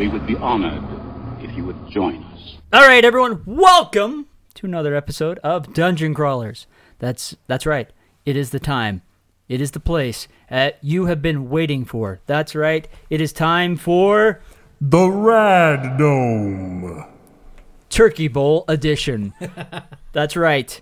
We would be honored if you would join us. All right, everyone, welcome to another episode of Dungeon Crawlers. That's that's right. It is the time. It is the place that you have been waiting for. That's right. It is time for The Rad Dome. Turkey Bowl edition. That's right.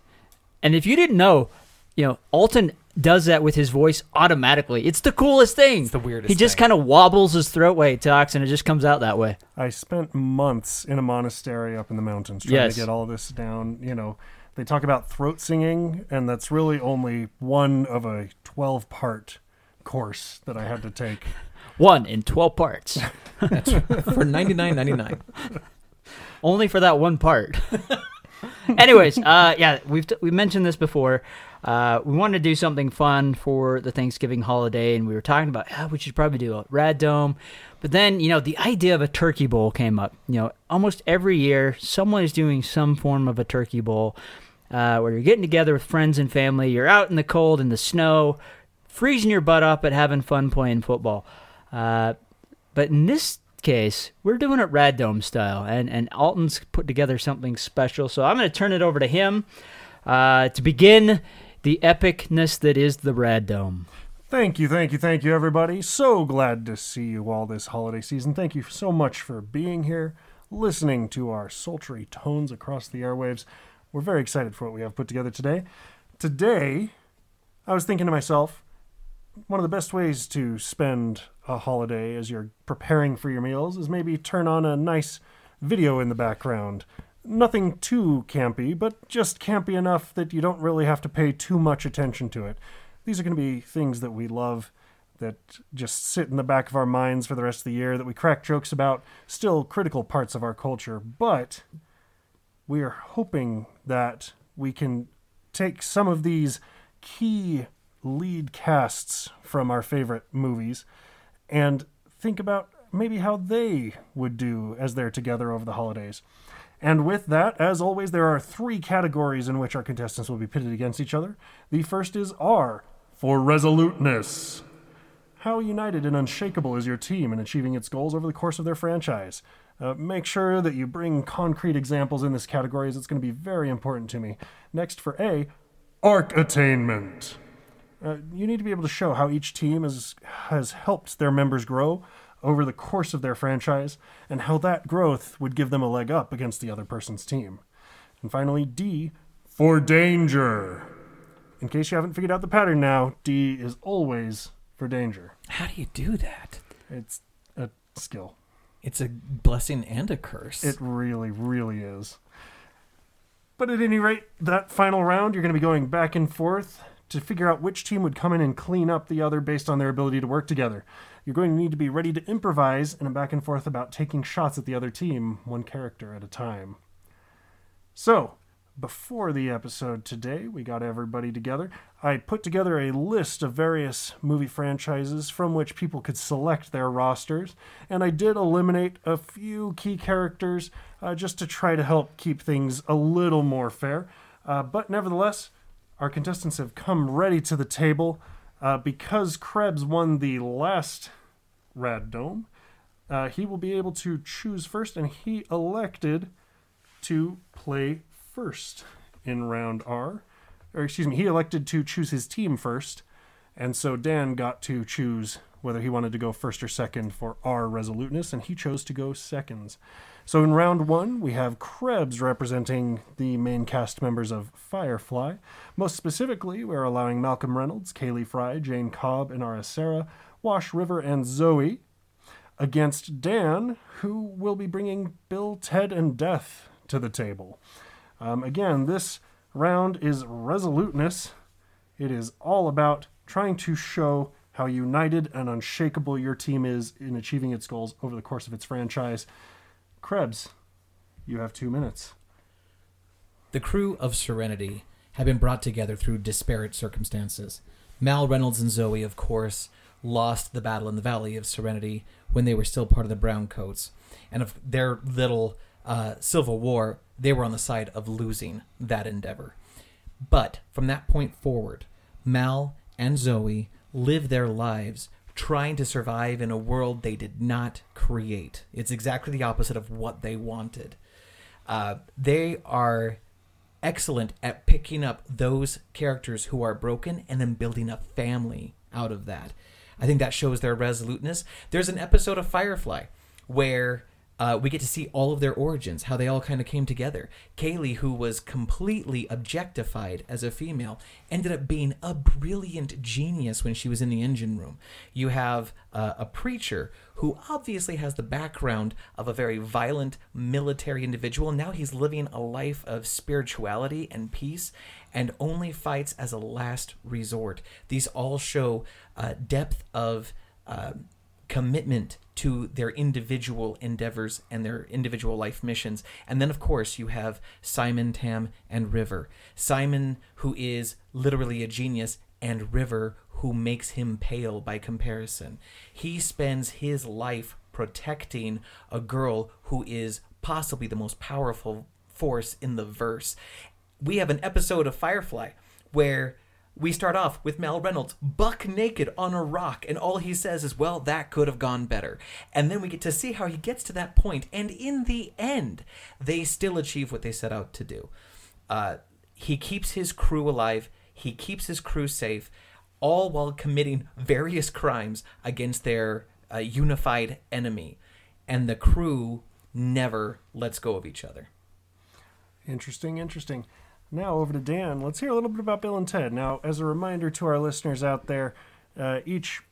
And if you didn't know, you know, Alton does that with his voice automatically. It's the coolest thing. It's the weirdest He just kind of wobbles his throat way he talks, and it just comes out that way. I spent months in a monastery up in the mountains trying Yes. to get all this down. You know, they talk about throat singing, and that's really only one of a 12 part course that I had to take. One in 12 parts. for ninety nine ninety nine. only for that one part. Anyways, uh, yeah, we've t- we mentioned this before. Uh, we wanted to do something fun for the Thanksgiving holiday, and we were talking about ah, we should probably do a rad dome. But then, you know, the idea of a turkey bowl came up. You know, almost every year, someone is doing some form of a turkey bowl, uh, where you're getting together with friends and family. You're out in the cold, in the snow, freezing your butt up, but having fun playing football. Uh, but in this case, we're doing it Rad Dome style, and and Alton's put together something special. So I'm going to turn it over to him uh, to begin the epicness that is the Rad Dome. Thank you, thank you, thank you, everybody. So glad to see you all this holiday season. Thank you so much for being here, listening to our sultry tones across the airwaves. We're very excited for what we have put together today. Today, I was thinking to myself, one of the best ways to spend a holiday as you're preparing for your meals is maybe turn on a nice video in the background. Nothing too campy, but just campy enough that you don't really have to pay too much attention to it. These are going to be things that we love, that just sit in the back of our minds for the rest of the year, that we crack jokes about, still critical parts of our culture, but we are hoping that we can take some of these key lead casts from our favorite movies and think about maybe how they would do as they're together over the holidays. And with that, as always, there are three categories in which our contestants will be pitted against each other. The first is R for resoluteness. How united and unshakable is your team in achieving its goals over the course of their franchise? Uh, make sure that you bring concrete examples in this category, as it's going to be very important to me. Next, for A, arc attainment. Uh, you need to be able to show how each team has, has helped their members grow over the course of their franchise and how that growth would give them a leg up against the other person's team. And finally, D, for danger. In case you haven't figured out the pattern now, D is always for danger. How do you do that? It's a skill. It's a blessing and a curse. It really, really is. But at any rate, that final round, you're going to be going back and forth to figure out which team would come in and clean up the other based on their ability to work together. You're going to need to be ready to improvise in a back and forth about taking shots at the other team, one character at a time. So, before the episode today, we got everybody together. I put together a list of various movie franchises from which people could select their rosters, and I did eliminate a few key characters uh, just to try to help keep things a little more fair. Uh, but nevertheless, our contestants have come ready to the table uh, because Krebs won the last Rad Dome. Uh, he will be able to choose first, and he elected to play first in round R. Or, excuse me, he elected to choose his team first. And so Dan got to choose whether he wanted to go first or second for R resoluteness, and he chose to go seconds. So in round one, we have Krebs representing the main cast members of Firefly. Most specifically, we're allowing Malcolm Reynolds, Kaylee Fry, Jayne Cobb, Inara Serra, Wash River, and Zoe against Dan, who will be bringing Bill, Ted, and Death to the table. Um, again, this round is resoluteness. It is all about trying to show how united and unshakable your team is in achieving its goals over the course of its franchise. Krebs, you have two minutes. The crew of Serenity have been brought together through disparate circumstances. Mal Reynolds and Zoe, of course, lost the battle in the Valley of Serenity when they were still part of the Browncoats. And of their little uh, civil war, they were on the side of losing that endeavor. But from that point forward, Mal and Zoe live their lives trying to survive in a world they did not create. It's exactly the opposite of what they wanted. Uh, they are excellent at picking up those characters who are broken and then building a family out of that. I think that shows their resoluteness. There's an episode of Firefly where uh, we get to see all of their origins, how they all kind of came together. Kaylee, who was completely objectified as a female, ended up being a brilliant genius when she was in the engine room. You have uh, a preacher who obviously has the background of a very violent military individual. Now he's living a life of spirituality and peace and only fights as a last resort. These all show uh, depth of. Commitment to their individual endeavors and their individual life missions. And then, of course, you have Simon, Tam, and River. Simon, who is literally a genius, and River, who makes him pale by comparison. He spends his life protecting a girl who is possibly the most powerful force in the verse. We have an episode of Firefly where we start off with Mal Reynolds buck naked on a rock, and all he says is, Well, that could have gone better. And then we get to see how he gets to that point, and in the end, they still achieve what they set out to do. Uh, he keeps his crew alive, he keeps his crew safe, all while committing various crimes against their uh, unified enemy. And the crew never lets go of each other. Interesting, interesting. Now over to Dan. Let's hear a little bit about Bill and Ted. Now, as a reminder to our listeners out there, uh, each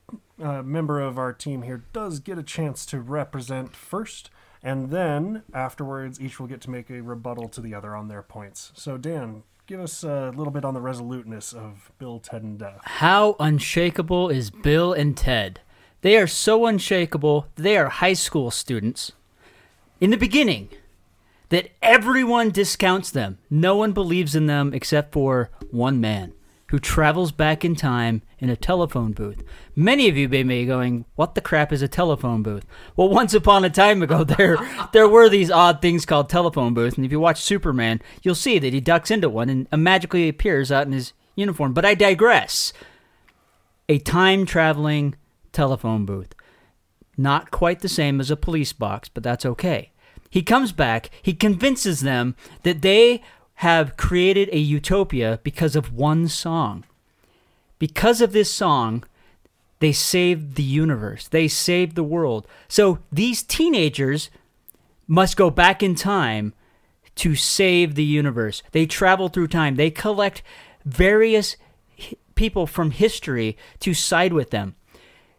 uh, member of our team here does get a chance to represent first, and then afterwards, each will get to make a rebuttal to the other on their points. So, Dan, give us a little bit on the resoluteness of Bill, Ted, and Death. How unshakable is Bill and Ted? They are so unshakable. They are high school students. In the beginning, that everyone discounts them. No one believes in them except for one man who travels back in time in a telephone booth. Many of you may be going, "What the crap is a telephone booth?" Well, once upon a time ago, there there were these odd things called telephone booths, and if you watch Superman, you'll see that he ducks into one and uh, magically appears out in his uniform. But I digress. A time traveling telephone booth. Not quite the same as a police box, but that's okay. He comes back, he convinces them that they have created a utopia because of one song. Because of this song, they saved the universe, they saved the world. So these teenagers must go back in time to save the universe. They travel through time, they collect various people from history to side with them.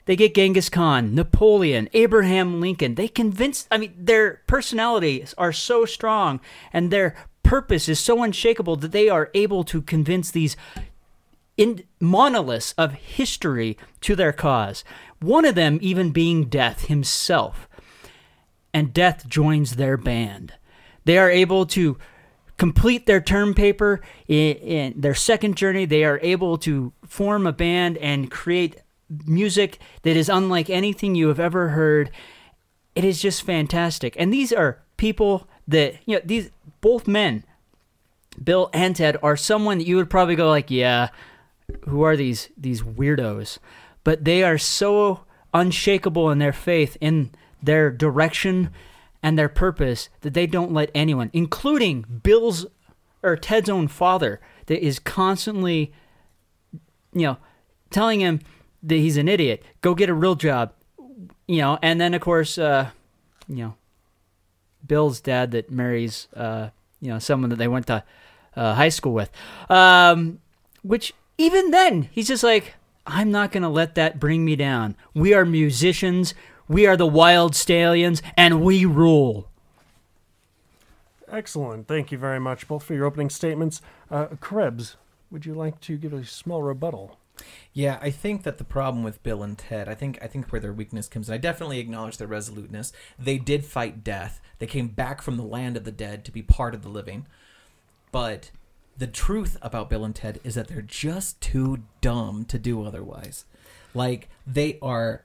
They get Genghis Khan, Napoleon, Abraham Lincoln. They convince, I mean, their personalities are so strong and their purpose is so unshakable that they are able to convince these in monoliths of history to their cause. One of them even being Death himself. And Death joins their band. They are able to complete their term paper in, in, their second journey. They are able to form a band and create music that is unlike anything you have ever heard. It is just fantastic. And these are people that, you know, these both men, Bill and Ted, are someone that you would probably go like, yeah, who are these these weirdos? But they are so unshakable in their faith, in their direction and their purpose that they don't let anyone, including Bill's or Ted's own father, that is constantly, you know, telling him, that he's an idiot. Go get a real job. You know, and then of course, uh, you know, Bill's dad that marries, uh, you know, someone that they went to uh, high school with. Um, which even then, he's just like, I'm not gonna let that bring me down. We are musicians. We are the Wyld Stallyns, and we rule. Excellent. Thank you very much, both for your opening statements. Uh, Krebs, would you like to give a small rebuttal? Yeah, I think that the problem with Bill and Ted, I think I think where their weakness comes in. I definitely acknowledge their resoluteness. They did fight death. They came back from the land of the dead to be part of the living. But the truth about Bill and Ted is that they're just too dumb to do otherwise. Like they are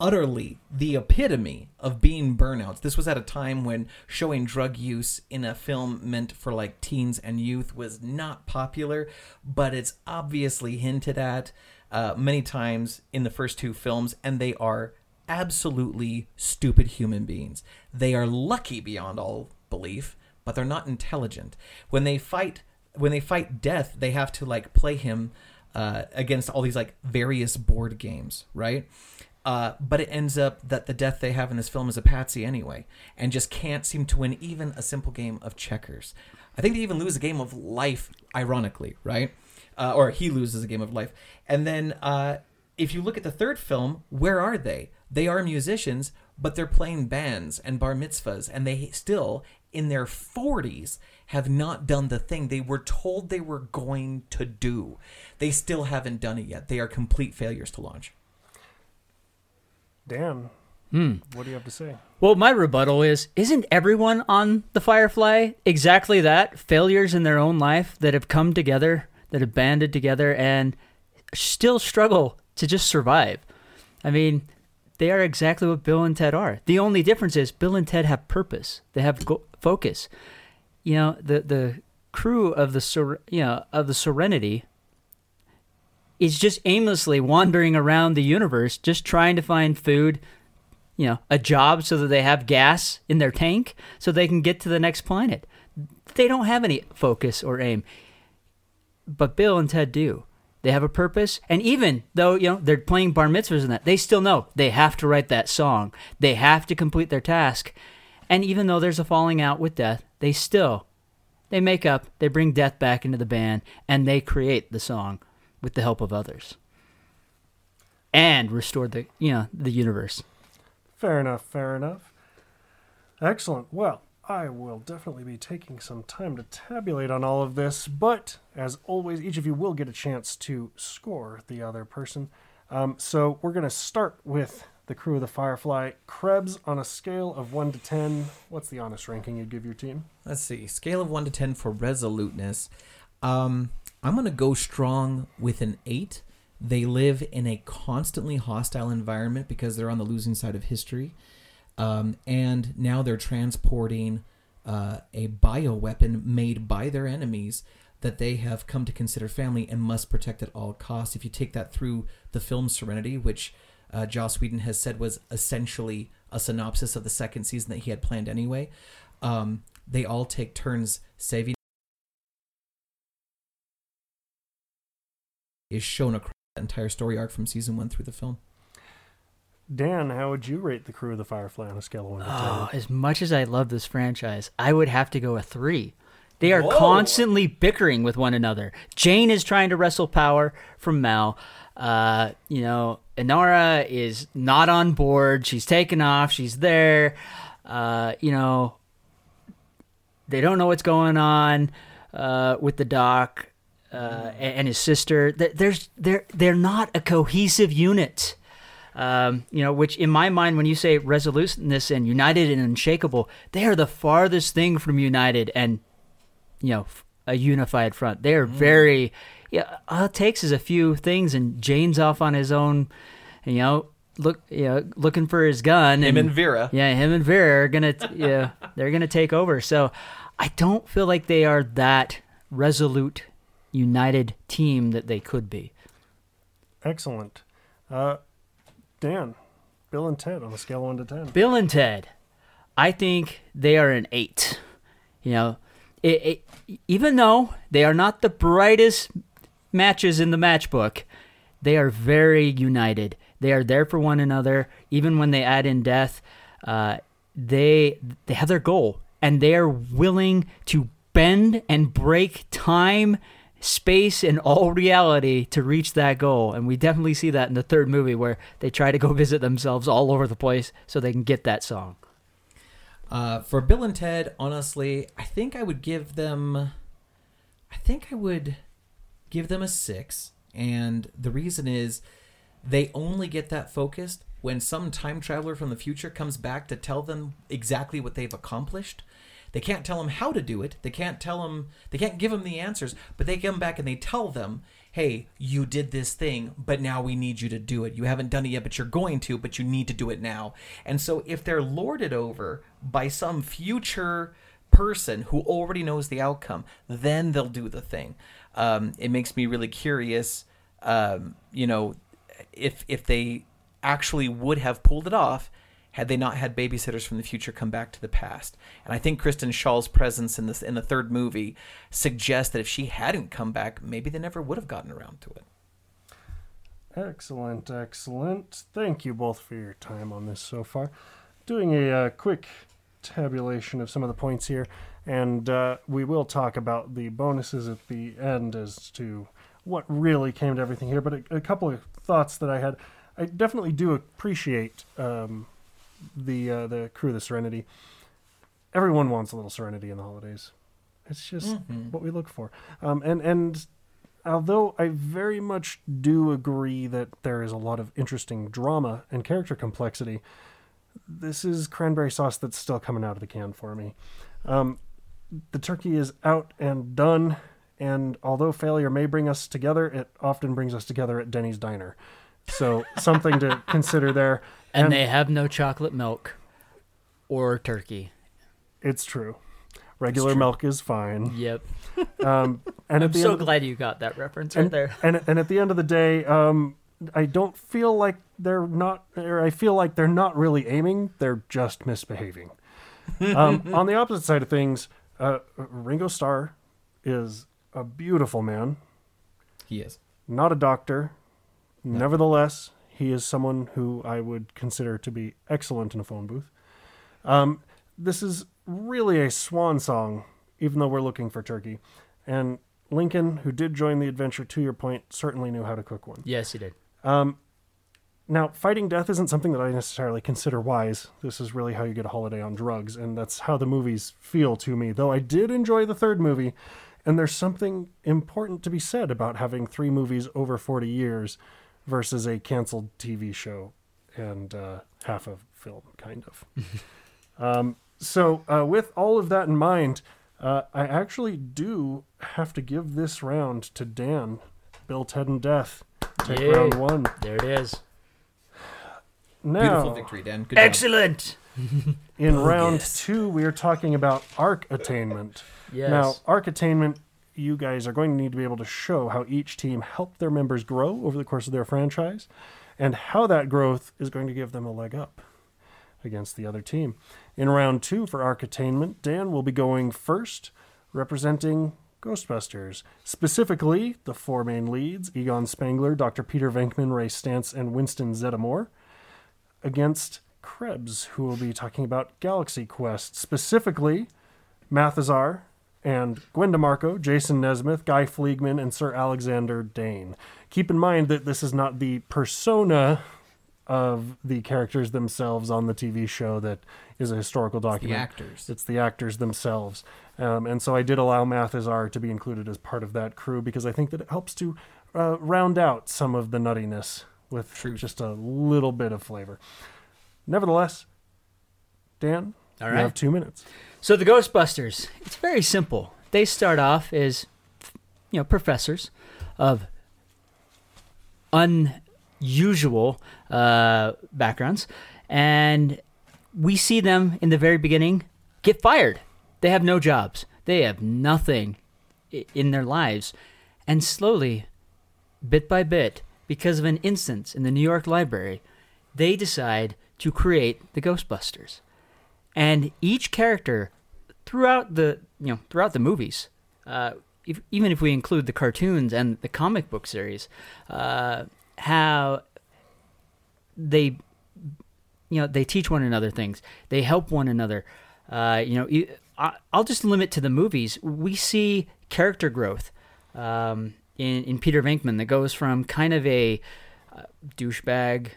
utterly the epitome of being burnouts. This was at a time when showing drug use in a film meant for like teens and youth was not popular, but it's obviously hinted at. uh, many times in the first two films, and they are absolutely stupid human beings. They are lucky beyond all belief, but they're not intelligent. When they fight, when they fight death, they have to like play him uh, against all these like various board games, right? Uh, but it ends up that the death they have in this film is a patsy anyway, and just can't seem to win even a simple game of checkers. I think they even lose a game of life, ironically, right? Uh, or he loses a game of life. And then uh, if you look at the third film, where are they? They are musicians, but they're playing bands and bar mitzvahs, and they still, in their 40s, have not done the thing they were told they were going to do. They still haven't done it yet. They are complete failures to launch. Dan, Hmm. what do you have to say? Well, my rebuttal is isn't everyone on the Firefly exactly that? Failures in their own life that have come together, that have banded together and still struggle to just survive. I mean, they are exactly what Bill and Ted are. The only difference is Bill and Ted have purpose. They have go- focus. You know, the the crew of the Ser- you know, of the Serenity is just aimlessly wandering around the universe just trying to find food, you know, a job so that they have gas in their tank so they can get to the next planet. They don't have any focus or aim. But Bill and Ted do. They have a purpose, and even though you know they're playing bar mitzvahs and that, they still know they have to write that song. They have to complete their task, and even though there's a falling out with death, they still they make up. They bring death back into the band, and they create the song with the help of others, and restored the you know the universe. Fair enough, fair enough. Excellent. Well, I will definitely be taking some time to tabulate on all of this, but as always, each of you will get a chance to score the other person. Um, so we're going to start with the crew of the Firefly. Krebs, on a scale of 1 to 10, what's the honest ranking you'd give your team? Let's see. Scale of 1 to 10 for resoluteness. Um, I'm going to go strong with an 8. They live in a constantly hostile environment because they're on the losing side of history. Um, and now they're transporting uh, a bioweapon made by their enemies that they have come to consider family and must protect at all costs. If you take that through the film Serenity, which uh, Joss Whedon has said was essentially a synopsis of the second season that he had planned anyway, um, they all take turns saving. Is shown across the entire story arc from season one through the film. Dan, how would you rate the crew of the Firefly on a scale of 1 to 10? Oh, as much as I love this franchise, I would have to go a three. They are Whoa. constantly bickering with one another. Jayne is trying to wrestle power from Mal. Uh, you know, Inara is not on board. She's taken off. She's there. Uh, you know, they don't know what's going on uh, with the doc uh, and, and his sister. There's they're they're not a cohesive unit. Um, you know, which in my mind, when you say resoluteness and united and unshakable, they are the farthest thing from united and you know a unified front. They are very. Yeah, all it takes is a few things, and Jayne's off on his own. You know, look, you know, looking for his gun. Him and Vera. Yeah, him and Vera are gonna, yeah, they're gonna take over. So, I don't feel like they are that resolute, united team that they could be. Excellent. Uh, Dan, Bill and Ted on a scale of 1 to 10. Bill and Ted, I think they are an eight. You know, it, it, even though they are not the brightest matches in the matchbook, they are very united. They are there for one another. Even when they add in death, uh, they they have their goal, and they are willing to bend and break time, space, and all reality to reach that goal. And we definitely see that in the third movie, where they try to go visit themselves all over the place so they can get that song. Uh, for Bill and Ted, honestly, I think I would give them. I think I would give them a six, and the reason is they only get that focused when some time traveler from the future comes back to tell them exactly what they've accomplished. They can't tell them how to do it. They can't tell them. They can't give them the answers. But they come back and they tell them, "Hey, you did this thing, but now we need you to do it. You haven't done it yet, but you're going to. But you need to do it now." And so, if they're lorded over by some future person who already knows the outcome, then they'll do the thing. Um, it makes me really curious um, you know, if if they actually would have pulled it off had they not had babysitters from the future come back to the past. And I think Kristen Schaal's presence in this in the third movie suggests that if she hadn't come back, maybe they never would have gotten around to it. Excellent, excellent. Thank you both for your time on this so far. Doing a uh, quick tabulation of some of the points here, and uh, we will talk about the bonuses at the end as to what really came to everything here. But a, a couple of thoughts that I had. I definitely do appreciate um, the uh, the crew of the Serenity. Everyone wants a little serenity in the holidays. It's just what we look for. Um, and and although I very much do agree that there is a lot of interesting drama and character complexity, this is cranberry sauce that's still coming out of the can for me. Um, the turkey is out and done, and although failure may bring us together, it often brings us together at Denny's Diner. So something to consider there. And, they have no chocolate milk or turkey. it's true. Regular milk is fine. Yep. Um, and at I'm so end, glad you got that reference right there. and and at the end of the day, um, I don't feel like they're not, or I feel like they're not really aiming; they're just misbehaving. Um, on the opposite side of things, uh, Ringo Starr is a beautiful man, He is. not a doctor. Nevertheless, he is someone who I would consider to be excellent in a phone booth. Um, this is really a swan song, even though we're looking for turkey. And Lincoln, who did join the adventure, to your point, certainly knew how to cook one. Yes, he did. Now, fighting death isn't something that I necessarily consider wise. This is really how you get a holiday on drugs, and that's how the movies feel to me. Though I did enjoy the third movie, and there's something important to be said about having three movies over 40 years versus a canceled TV show and uh, half a film, kind of. um, so, uh, with all of that in mind, uh, I actually do have to give this round to Dan. Bill, Ted, and Death. Take Yay. round one. There it is. Now, Beautiful victory, Dan. Good. Excellent. In Oh, round yes. two, we are talking about arc attainment. Yes. Now, arc attainment, you guys are going to need to be able to show how each team helped their members grow over the course of their franchise and how that growth is going to give them a leg up against the other team. In round two for arc attainment, Dan will be going first, representing Ghostbusters. Specifically, the four main leads Egon Spangler, Dr. Peter Venkman, Ray Stantz, and Winston Zeddemore against Krebs, who will be talking about Galaxy Quest. Specifically, Mathesar and Gwen DeMarco, Jason Nesmith, Guy Fleegman, and Sir Alexander Dane. Keep in mind that this is not the persona of the characters themselves on the TV show that is a historical document. The document. actors. It's the actors themselves. Um, and so I did allow Mathesar to be included as part of that crew because I think that it helps to uh, round out some of the nuttiness with just a little bit of flavor. Nevertheless, Dan, All you have two minutes. So the Ghostbusters, it's very simple. They start off as, you know, professors of unusual uh, backgrounds, and we see them in the very beginning get fired. They have no jobs. They have nothing in their lives, and slowly, bit by bit, because of an instance in the New York Library, they decide to create the Ghostbusters and each character throughout the you know throughout the movies uh, if, even if we include the cartoons and the comic book series uh, how they you know they teach one another things. They help one another. Uh, you know I'll just limit to the movies. We see character growth um, in, in peter venkman that goes from kind of a uh, douchebag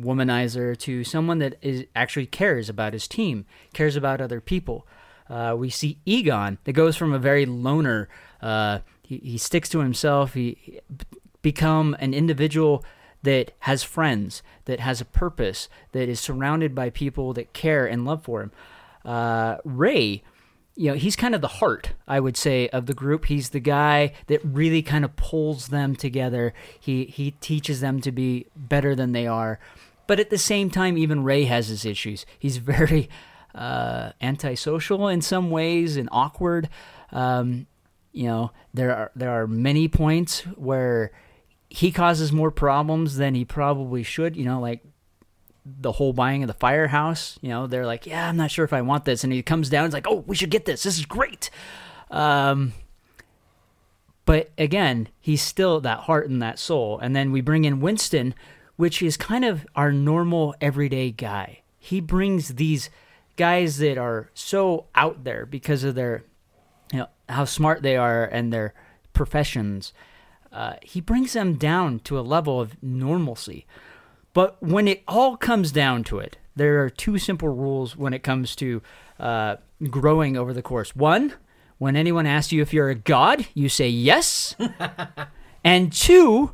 womanizer to someone that is actually cares about his team, cares about other people. Uh, we see Egon that goes from a very loner. Uh, he, he sticks to himself. He, he become an individual that has friends, that has a purpose, that is surrounded by people that care and love for him. Uh, Ray, you know, he's kind of the heart, I would say, of the group. He's the guy that really kind of pulls them together. He he teaches them to be better than they are. But at the same time, even Ray has his issues. He's very uh, antisocial in some ways and awkward. Um, you know, there are there are many points where he causes more problems than he probably should. You know, like the whole buying of the firehouse. You know, they're like, yeah, I'm not sure if I want this, and he comes down. He's like, oh, we should get this. This is great. Um, but again, he's still that heart and that soul. And then we bring in Winston, which is kind of our normal everyday guy. He brings these guys that are so out there because of their, you know, how smart they are and their professions. Uh, he brings them down to a level of normalcy. But when it all comes down to it, there are two simple rules when it comes to uh, growing over the course. One, when anyone asks you if you're a god, you say yes. and two,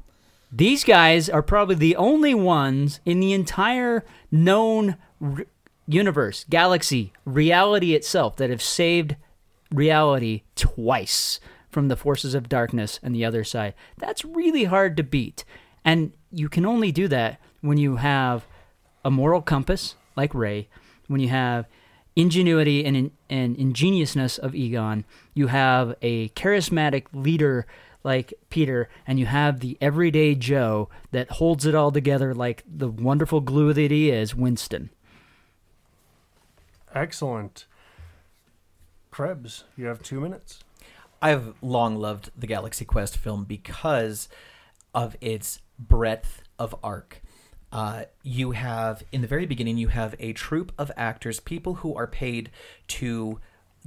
these guys are probably the only ones in the entire known r- universe, galaxy, reality itself that have saved reality twice from the forces of darkness and the other side. That's really hard to beat. And you can only do that when you have a moral compass like Ray, when you have ingenuity and, and ingeniousness of Egon, you have a charismatic leader like Peter, and you have the everyday Joe that holds it all together like the wonderful glue that he is, Winston. Excellent. Krebs, you have two minutes. I've long loved the Galaxy Quest film because of its breadth of arc. Uh, you have, in the very beginning, you have a troupe of actors, people who are paid to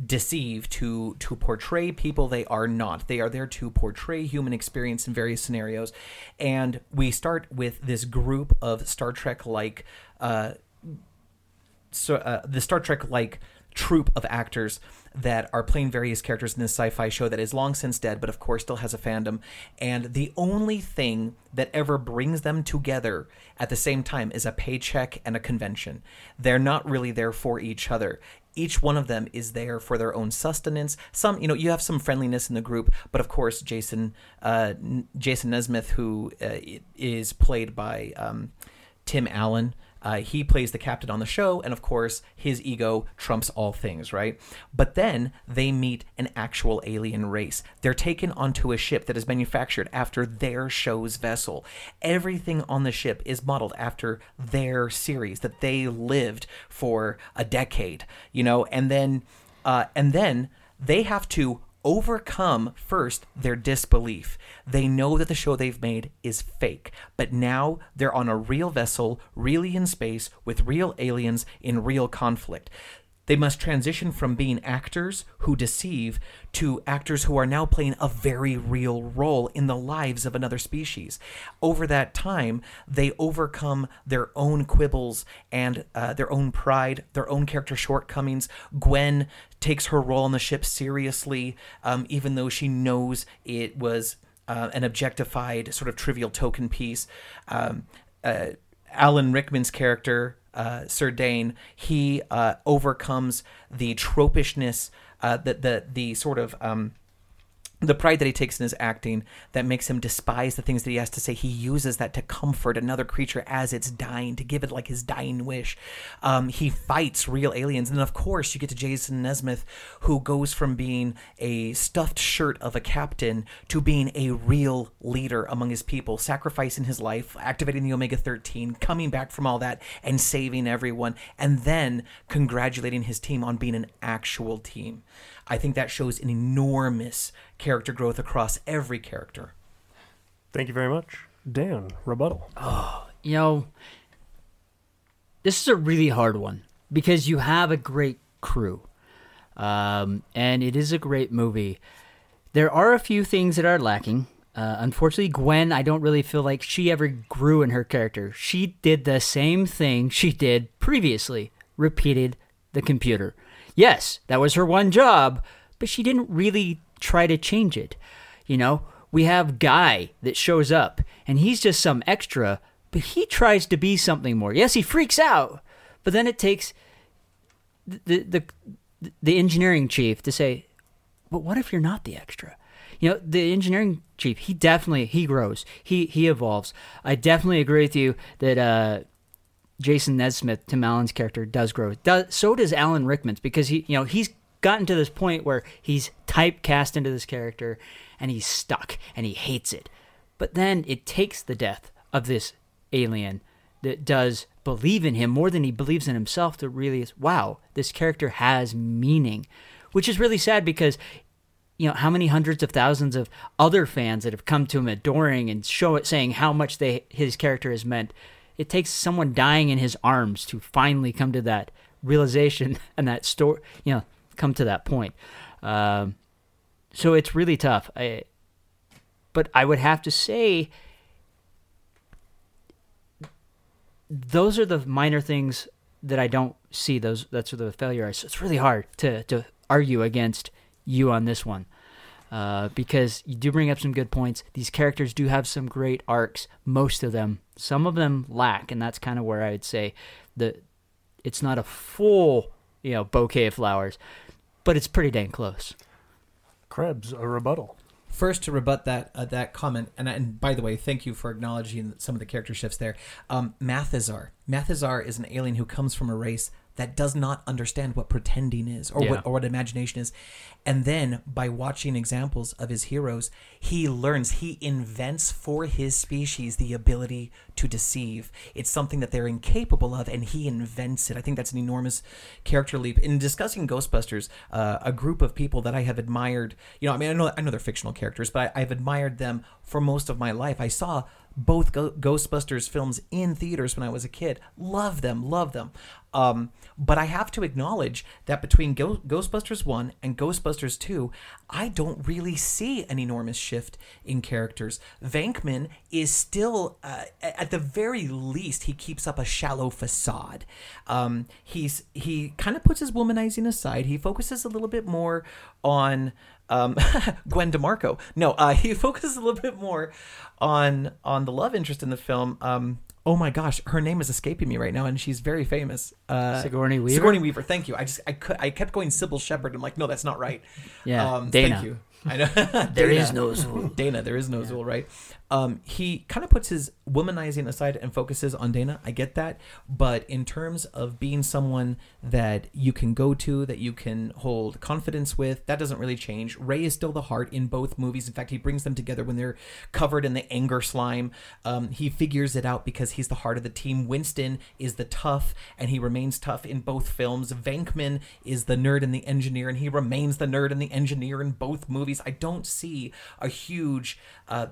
deceive to to portray people they are not. They are there to portray human experience in various scenarios. And we start with this group of star trek like uh so uh, the star trek like troupe of actors that are playing various characters in this sci-fi show that is long since dead but of course still has a fandom. And the only thing that ever brings them together at the same time is a paycheck and a convention. They're not really there for each other each one of them is there for their own sustenance. Some you know you have some friendliness in the group but of course jason uh, jason nesmith who uh, is played by um, tim allen uh, he plays the captain on the show, and of course, his ego trumps all things, right? But then they meet an actual alien race. They're taken onto a ship that is manufactured after their show's vessel. Everything on the ship is modeled after their series that they lived for a decade, you know, and then, uh, and then they have to overcome first their disbelief. They know that the show they've made is fake, but now they're on a real vessel, really in space, with real aliens in real conflict. They must transition from being actors who deceive to actors who are now playing a very real role in the lives of another species. Over that time, they overcome their own quibbles and uh, their own pride, their own character shortcomings. Gwen takes her role on the ship seriously, um, even though she knows it was uh, an objectified, sort of trivial token piece. Um, uh, Alan Rickman's character, uh, Sir Dane, he uh, overcomes the tropishness, uh, the, the the sort of um, the pride that he takes in his acting that makes him despise the things that he has to say. He uses that to comfort another creature as it's dying, to give it like his dying wish. Um, he fights real aliens. And of course, you get to Jason Nesmith, who goes from being a stuffed shirt of a captain to being a real leader among his people, sacrificing his life, activating the Omega 13, coming back from all that and saving everyone, and then congratulating his team on being an actual team. I think that shows an enormous character growth across every character. Thank you very much. Dan, rebuttal. Oh, you know, this is a really hard one because you have a great crew, um, and it is a great movie. There are a few things that are lacking. Uh, unfortunately, Gwen, I don't really feel like she ever grew in her character. She did the same thing she did previously, repeated the computer. Yes, that was her one job, but she didn't really try to change it. You know, we have Guy that shows up, and he's just some extra, but he tries to be something more. Yes, he freaks out, but then it takes the the the engineering chief to say, "But what if you're not the extra?" You know, the engineering chief, he definitely he grows, he he evolves. I definitely agree with you that uh, Jason Nesmith, Tim Allen's character, does grow. Does, so does Alan Rickman's because he, you know, he's gotten to this point where he's typecast into this character and he's stuck and he hates it. But then it takes the death of this alien that does believe in him more than he believes in himself to really wow, this character has meaning, which is really sad because you know how many hundreds of thousands of other fans that have come to him adoring and show it saying how much they his character has meant it takes someone dying in his arms to finally come to that realization and that story you know come to that point um, so it's really tough I, but i would have to say those are the minor things that i don't see those that's the failure so it's really hard to to argue against you on this one uh, because you do bring up some good points. These characters do have some great arcs. Most of them, some of them lack, and that's kind of where I would say that it's not a full, you know, bouquet of flowers, but it's pretty dang close. Krebs, a rebuttal. First, to rebut that uh, that comment, and, and by the way, thank you for acknowledging some of the character shifts there. Um, Mathesar. Mathesar is an alien who comes from a race that does not understand what pretending is or Yeah. what or what imagination is. And then by watching examples of his heroes, he learns, he invents for his species the ability to deceive. It's something that they're incapable of, and he invents it. I think that's an enormous character leap. In discussing Ghostbusters, uh, a group of people that I have admired, you know, I mean, I know I know they're fictional characters, but I, I've admired them for most of my life. I saw both Go- Ghostbusters films in theaters when I was a kid. Love them, love them. Um, but I have to acknowledge that between Go- Ghostbusters 1 and Ghostbusters 2, I don't really see an enormous shift in characters. Venkman is still, uh, at the very least, he keeps up a shallow facade. Um, he's he kind of puts his womanizing aside. He focuses a little bit more on um, Gwen DeMarco. No, uh, he focuses a little bit more on on the love interest in the film. Um, oh my gosh, her name is escaping me right now, and she's very famous. Uh, Sigourney Weaver? Sigourney Weaver. Thank you. I just I could I kept going Cybill Shepherd. I'm like, no, that's not right. Yeah, um, Dana. Thank you. I know. There Dana. is no Zuul. Dana, there is no Zuul, right? Um, he kind of puts his womanizing aside and focuses on Dana. I get that, but in terms of being someone that you can go to, that you can hold confidence with, that doesn't really change. Ray is still the heart in both movies. In fact, he brings them together when they're covered in the anger slime. Um, he figures it out because he's the heart of the team. Winston is the tough, and he remains tough in both films. Venkman is the nerd and the engineer, and he remains the nerd and the engineer in both movies. I don't see a huge uh,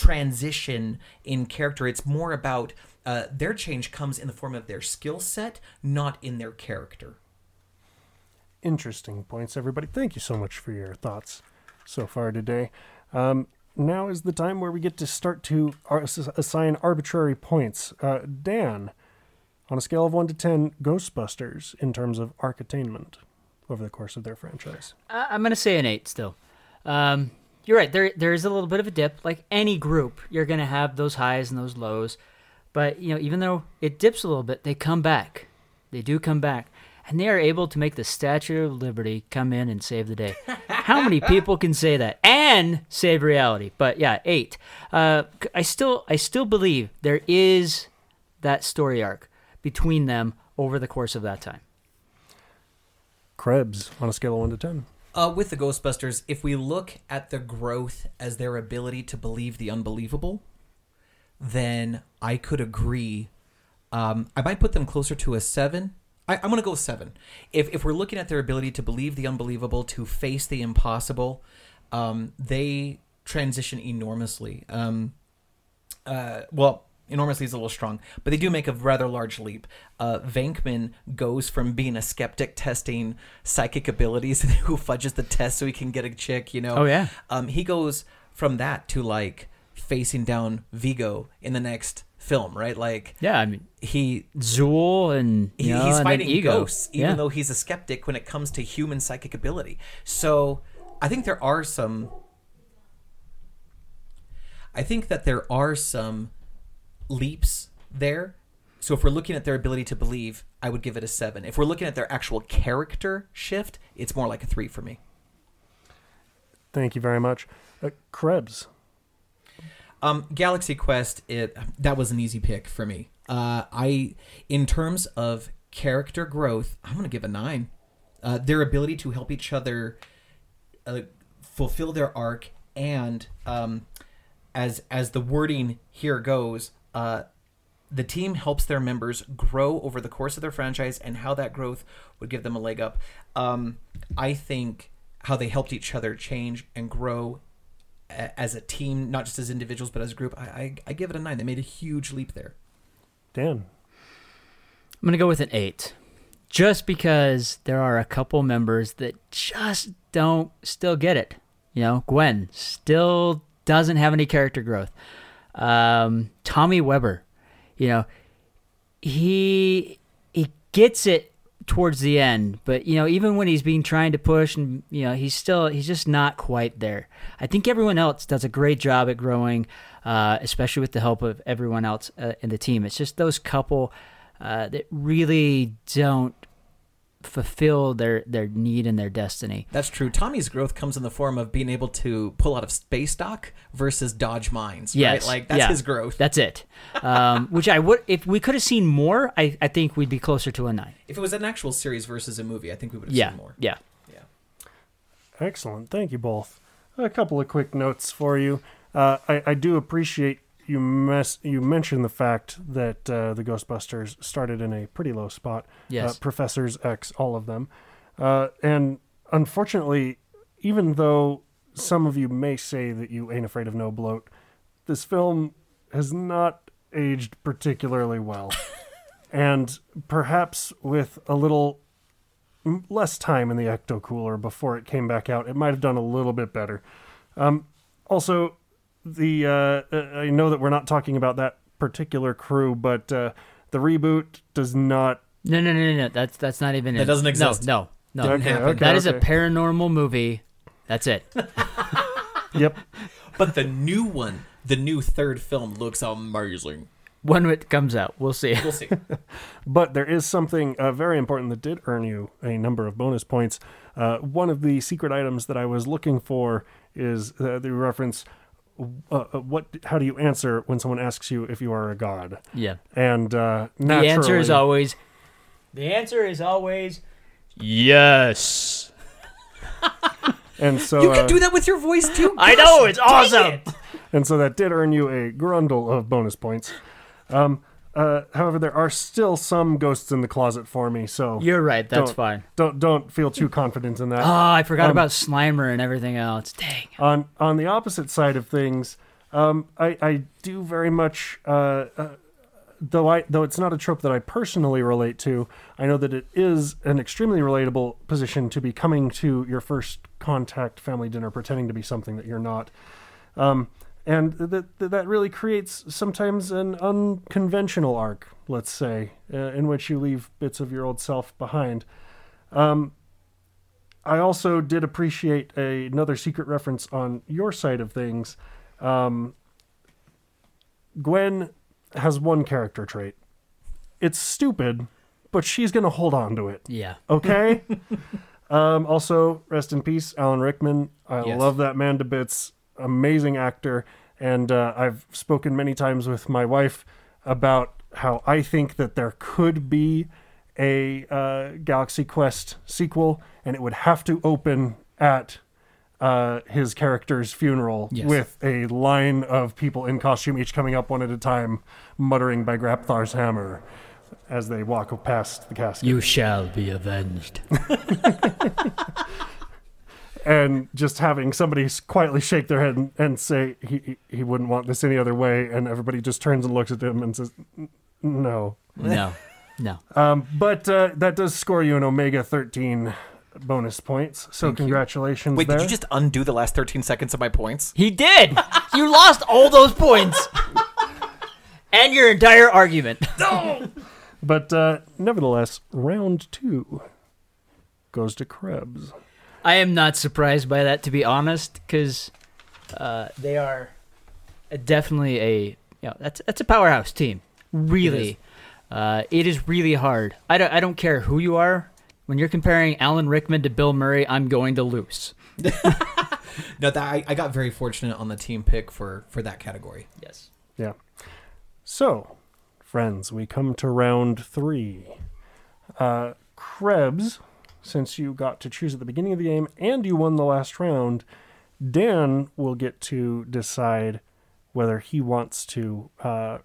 transition in character. It's more about uh, their change comes in the form of their skill set, not in their character. Interesting points, everybody. Thank you so much for your thoughts so far today. Um, now is the time where we get to start to ar- assign arbitrary points. Uh, Dan, on a scale of 1 to 10, Ghostbusters in terms of arc attainment over the course of their franchise. I- I'm gonna say an eight still. Um, you're right. There there is a little bit of a dip. Like any group, you're gonna have those highs and those lows. But you know, even though it dips a little bit, they come back. They do come back, and they are able to make the Statue of Liberty come in and save the day. How many people can say that and save reality? But yeah, eight. Uh, I still I still believe there is that story arc between them over the course of that time. Krebs, on a scale of 1 to 10. Uh, with the Ghostbusters, if we look at the growth as their ability to believe the unbelievable, then I could agree. Um, I might put them closer to a seven. I, I'm going to go seven. If, if we're looking at their ability to believe the unbelievable, to face the impossible, um, they transition enormously. Um, uh, well, enormously is a little strong, but they do make a rather large leap. Uh, Venkman goes from being a skeptic testing psychic abilities who fudges the test so he can get a chick, you know. Oh, yeah. Um, he goes from that to like facing down Vigo in the next film, right? Like Yeah, I mean he Zuul and he, know, he's and fighting ghosts, even yeah. though he's a skeptic when it comes to human psychic ability. So I think there are some. I think that there are some leaps there. So if we're looking at their ability to believe, I would give it a seven. If we're looking at their actual character shift, it's more like a three for me. Thank you very much. Uh, Krebs, Um, Galaxy Quest, it that was an easy pick for me. Uh, I, in terms of character growth, I'm gonna give a nine. Uh, their ability to help each other uh, fulfill their arc and um, as as the wording here goes, uh, the team helps their members grow over the course of their franchise, and how that growth would give them a leg up. Um, I think how they helped each other change and grow a- as a team, not just as individuals, but as a group. I, I, I give it a nine. They made a huge leap there. Dan. I'm gonna go with an eight, just because there are a couple members that just don't still get it. You know, Gwen still doesn't have any character growth. Um, Tommy Webber, you know, he he gets it towards the end, but you know, even when he's being trying to push and you know, he's still he's just not quite there. I think everyone else does a great job at growing, uh, especially with the help of everyone else uh, in the team. It's just those couple uh, that really don't fulfill their their need and their destiny. That's true. Tommy's growth comes in the form of being able to pull out of space dock versus dodge mines. Yes, right? like that's yeah. his growth. That's it. Um, which I would, if we could have seen more, I, I think we'd be closer to a nine. if it was an actual series versus a movie, I think we would have Yeah, seen more. yeah. Yeah. Excellent. Thank you both. A couple of quick notes for you. Uh, I, I do appreciate you mess you mentioned the fact that uh, the Ghostbusters started in a pretty low spot. Yes. Uh, Professors X, all of them. Uh, and unfortunately, even though some of you may say that you ain't afraid of no bloat, this film has not aged particularly well. and perhaps with a little less time in the ecto cooler before it came back out, it might have done a little bit better. Um, also, the uh, uh, I know that we're not talking about that particular crew, but uh, the reboot does not. No, no, no, no, no. That's that's not even. That it. doesn't exist. No, no, no. Okay, happen. okay, that is a paranormal movie. That's it. Yep. But the new one, the new third film, looks amazing. when it comes out, we'll see. We'll see. But there is something uh, very important that did earn you a number of bonus points. Uh, one of the secret items that I was looking for is uh, the reference. Uh, uh, what? How do you answer when someone asks you if you are a god? Yeah. And uh, The answer is always. The answer is always. Yes. And so you can uh, do that with your voice too. I know it's awesome. it. and so that did earn you a grundle of bonus points. Um, uh, however, there are still some ghosts in the closet for me, so You're right. That's Don't- fine. don't don't feel too confident in that. Oh, I forgot Um, about Slimer and everything else. Dang. on on the opposite side of things, um, I I do very much. Uh, uh, Though I though it's not a trope that I personally relate to, I know that it is an extremely relatable position to be coming to your first contact family dinner pretending to be something that you're not. Um, and that that really creates sometimes an unconventional arc, let's say, uh, in which you leave bits of your old self behind. Um, I also did appreciate a, another secret reference on your side of things. Um, Gwen has one character trait. It's stupid, but she's going to hold on to it. Yeah. Okay? um, also, rest in peace, Alan Rickman. I Yes. love that man to bits. Amazing actor. And uh, I've spoken many times with my wife about how I think that there could be a uh, Galaxy Quest sequel, and it would have to open at uh, his character's funeral Yes. with a line of people in costume, each coming up one at a time, muttering by Grabthar's hammer as they walk past the casket. You shall be avenged. and just having somebody quietly shake their head and, and say he, he he wouldn't want this any other way, and everybody just turns and looks at him and says, "No." No. No. Um, but uh, that does score you an Omega thirteen bonus points. So Thank you. congratulations Wait, there. did you just undo the last 13 seconds of my points? He did. you lost all those points. and your entire argument. No. but uh, nevertheless, round two goes to Krebs. I am not surprised by that, to be honest, because uh, they are definitely a you know that's that's a powerhouse team. Really, uh, it is really hard. I don't I don't care who you are. When you're comparing Alan Rickman to Bill Murray, I'm going to lose. No, that I, I got very fortunate on the team pick for for that category. Yes. Yeah. So, friends, we come to round three. Uh, Krebs, since you got to choose at the beginning of the game and you won the last round, Dan will get to decide whether he wants to uh,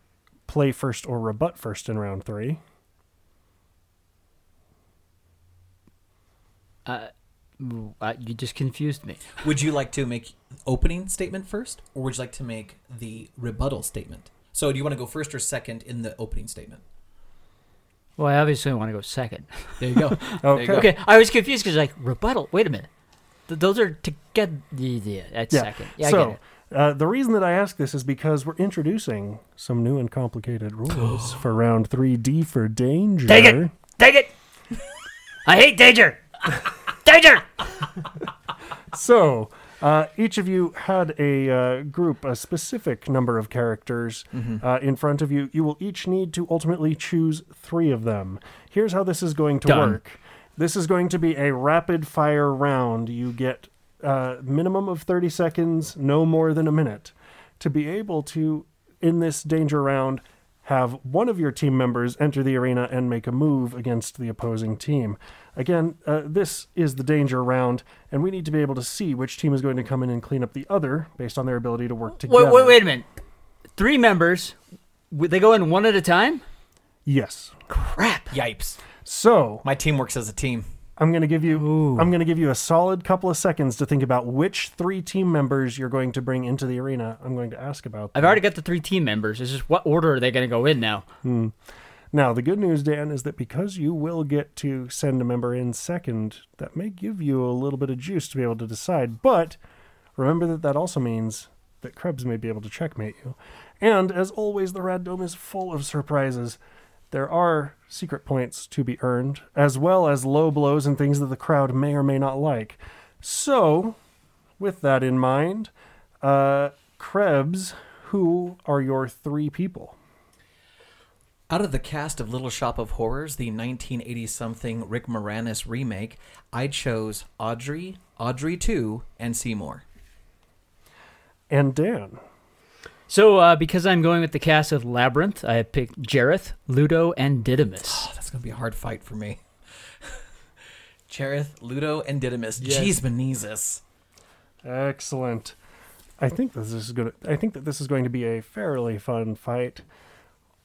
play first or rebut first in round three. Uh, uh, you just confused me. Would you like to make opening statement first, or would you like to make the rebuttal statement? So, do you want to go first or second in the opening statement? Well, I obviously want to go second. There you go. There you Okay. go. Okay, I was confused because like rebuttal. Wait a minute, Th- those are together. Yeah, that's Yeah. second. Yeah, I get so, it. uh, the reason that I ask this is because we're introducing some new and complicated rules for round three. D for danger. Take it. Take it. I hate danger. danger. So, uh, each of you had a uh, group, a specific number of characters uh, in front of you. You will each need to ultimately choose three of them. Here's how this is going to Done. work this is going to be a rapid fire round. You get uh, minimum of 30 seconds, no more than a minute, to be able to, in this danger round, have one of your team members enter the arena and make a move against the opposing team. Again, uh, this is the danger round, and we need to be able to see which team is going to come in and clean up the other based on their ability to work together. Wait, wait, wait a minute. Three members. They go in one at a time. Yes. Crap. Yipes! So My team works as a team. I'm going to give you. Ooh. I'm going to give you a solid couple of seconds to think about which three team members you're going to bring into the arena. I'm going to ask about. I've already got the three team members. It's just what order are they going to go in now? Hmm. Now, the good news, Dan, is that because you will get to send a member in second, that may give you a little bit of juice to be able to decide. But remember that that also means that Krebs may be able to checkmate you. And as always, the Rad Dome is full of surprises. There are secret points to be earned, as well as low blows and things that the crowd may or may not like. So, with that in mind, uh, Krebs, who are your three people? Out of the cast of Little Shop of Horrors, the 1980 something Rick Moranis remake, I chose Audrey, Audrey 2, and Seymour. And Dan. So, uh, because I'm going with the cast of Labyrinth, I have picked Jareth, Ludo, and Didymus. Oh, that's going to be a hard fight for me. Jareth, Ludo, and Didymus. Yes. Jeez, Benezus. Excellent. I think this is going. to I think that this is going to be a fairly fun fight.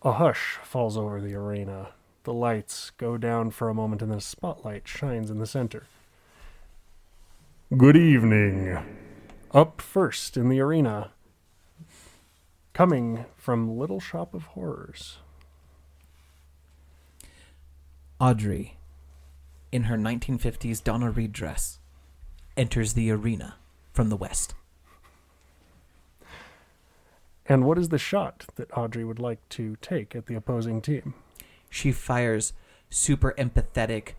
A hush falls over the arena. The lights go down for a moment, and the spotlight shines in the center. Good evening. Up first in the arena, coming from Little Shop of Horrors. Audrey, in her 1950s Donna Reed dress, enters the arena from the west. And what is the shot that Audrey would like to take at the opposing team? She fires super empathetic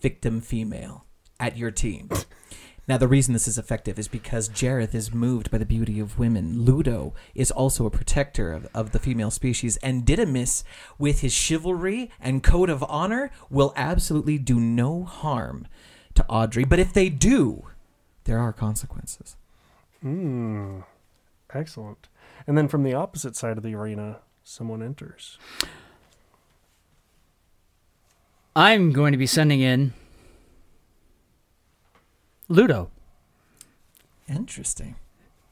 victim female at your team. Now, the reason this is effective is because Jareth is moved by the beauty of women. Ludo is also a protector of, of the female species. And Didymus, with his chivalry and code of honor, will absolutely do no harm to Audrey. But if they do, there are consequences. Hmm. Excellent. And then from the opposite side of the arena, someone enters. I'm going to be sending in Ludo Interesting.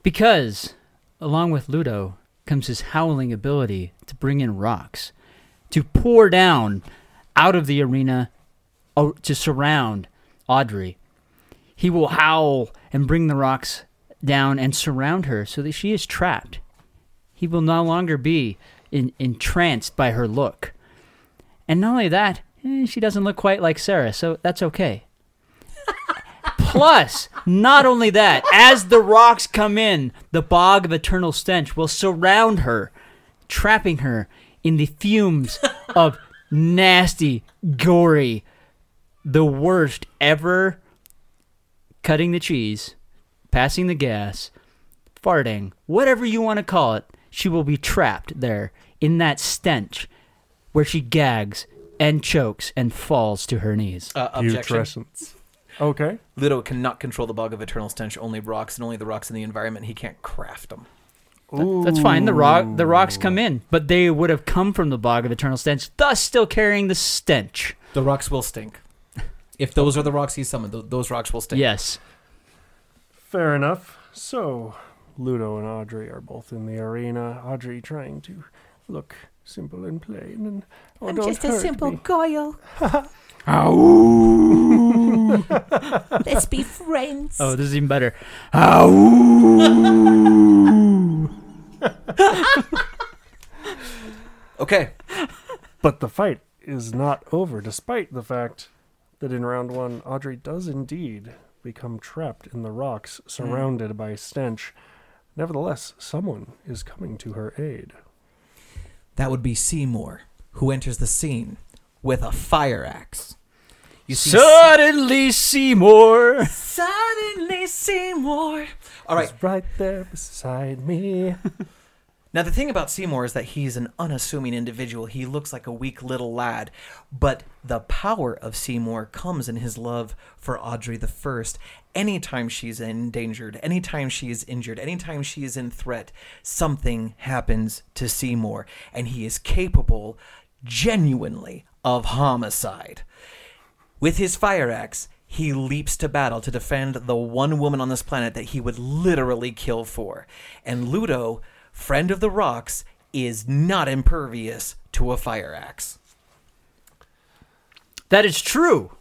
because, along with Ludo, comes his howling ability to bring in rocks, to pour down out of the arena to surround Audrey. He will howl and bring the rocks down and surround her so that she is trapped. He will no longer be in, entranced by her look. And not only that, eh, she doesn't look quite like Sarah, so that's okay. Plus, not only that, as the rocks come in, the bog of eternal stench will surround her, trapping her in the fumes of nasty, gory, the worst ever cutting the cheese, passing the gas, farting, whatever you want to call it, she will be trapped there in that stench where she gags and chokes and falls to her knees. Uh, objection. Putrescence. Okay. Ludo cannot control the bog of eternal stench, only rocks, and only the rocks in the environment. He can't craft them. That- That's fine. The rock, the rocks come in, but they would have come from the bog of eternal stench, thus still carrying the stench. The rocks will stink. If those are the rocks he summoned, th- those rocks will stink. Yes. Fair enough. So, Ludo and Audrey are both in the arena. Audrey trying to look simple and plain, and oh, I'm don't just a hurt simple me. goyle. Let's be friends. Oh, this is even better. Okay. But the fight is not over, despite the fact that in round one, Audrey does indeed become trapped in the rocks, hmm. surrounded by stench. Nevertheless, someone is coming to her aid. That would be Seymour, who enters the scene with a fire axe. You see, Suddenly, Seymour. suddenly Seymour. All right. He's right there beside me. Now the thing about Seymour is that he's an unassuming individual. He looks like a weak little lad, but the power of Seymour comes in his love for Audrey the First. Anytime she's endangered, anytime she is injured, anytime she is in threat, something happens to Seymour, and he is capable, genuinely, of homicide. With his fire axe, he leaps to battle to defend the one woman on this planet that he would literally kill for. And Ludo, friend of the rocks, is not impervious to a fire axe. That is true.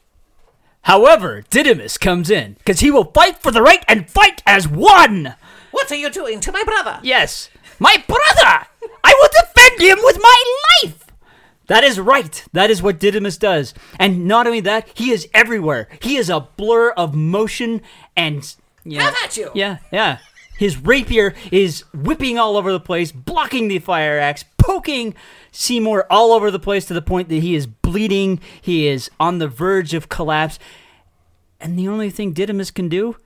However, Didymus comes in because he will fight for the right and fight as one. What are you doing to my brother? Yes, my brother. I will defend him with my life. That is right. That is what Didymus does. And not only that, he is everywhere. He is a blur of motion and. Yeah, Have at you. Yeah, yeah. His rapier is whipping all over the place, blocking the fire axe, poking Seymour all over the place to the point that he is bleeding. He is on the verge of collapse. And the only thing Didymus can do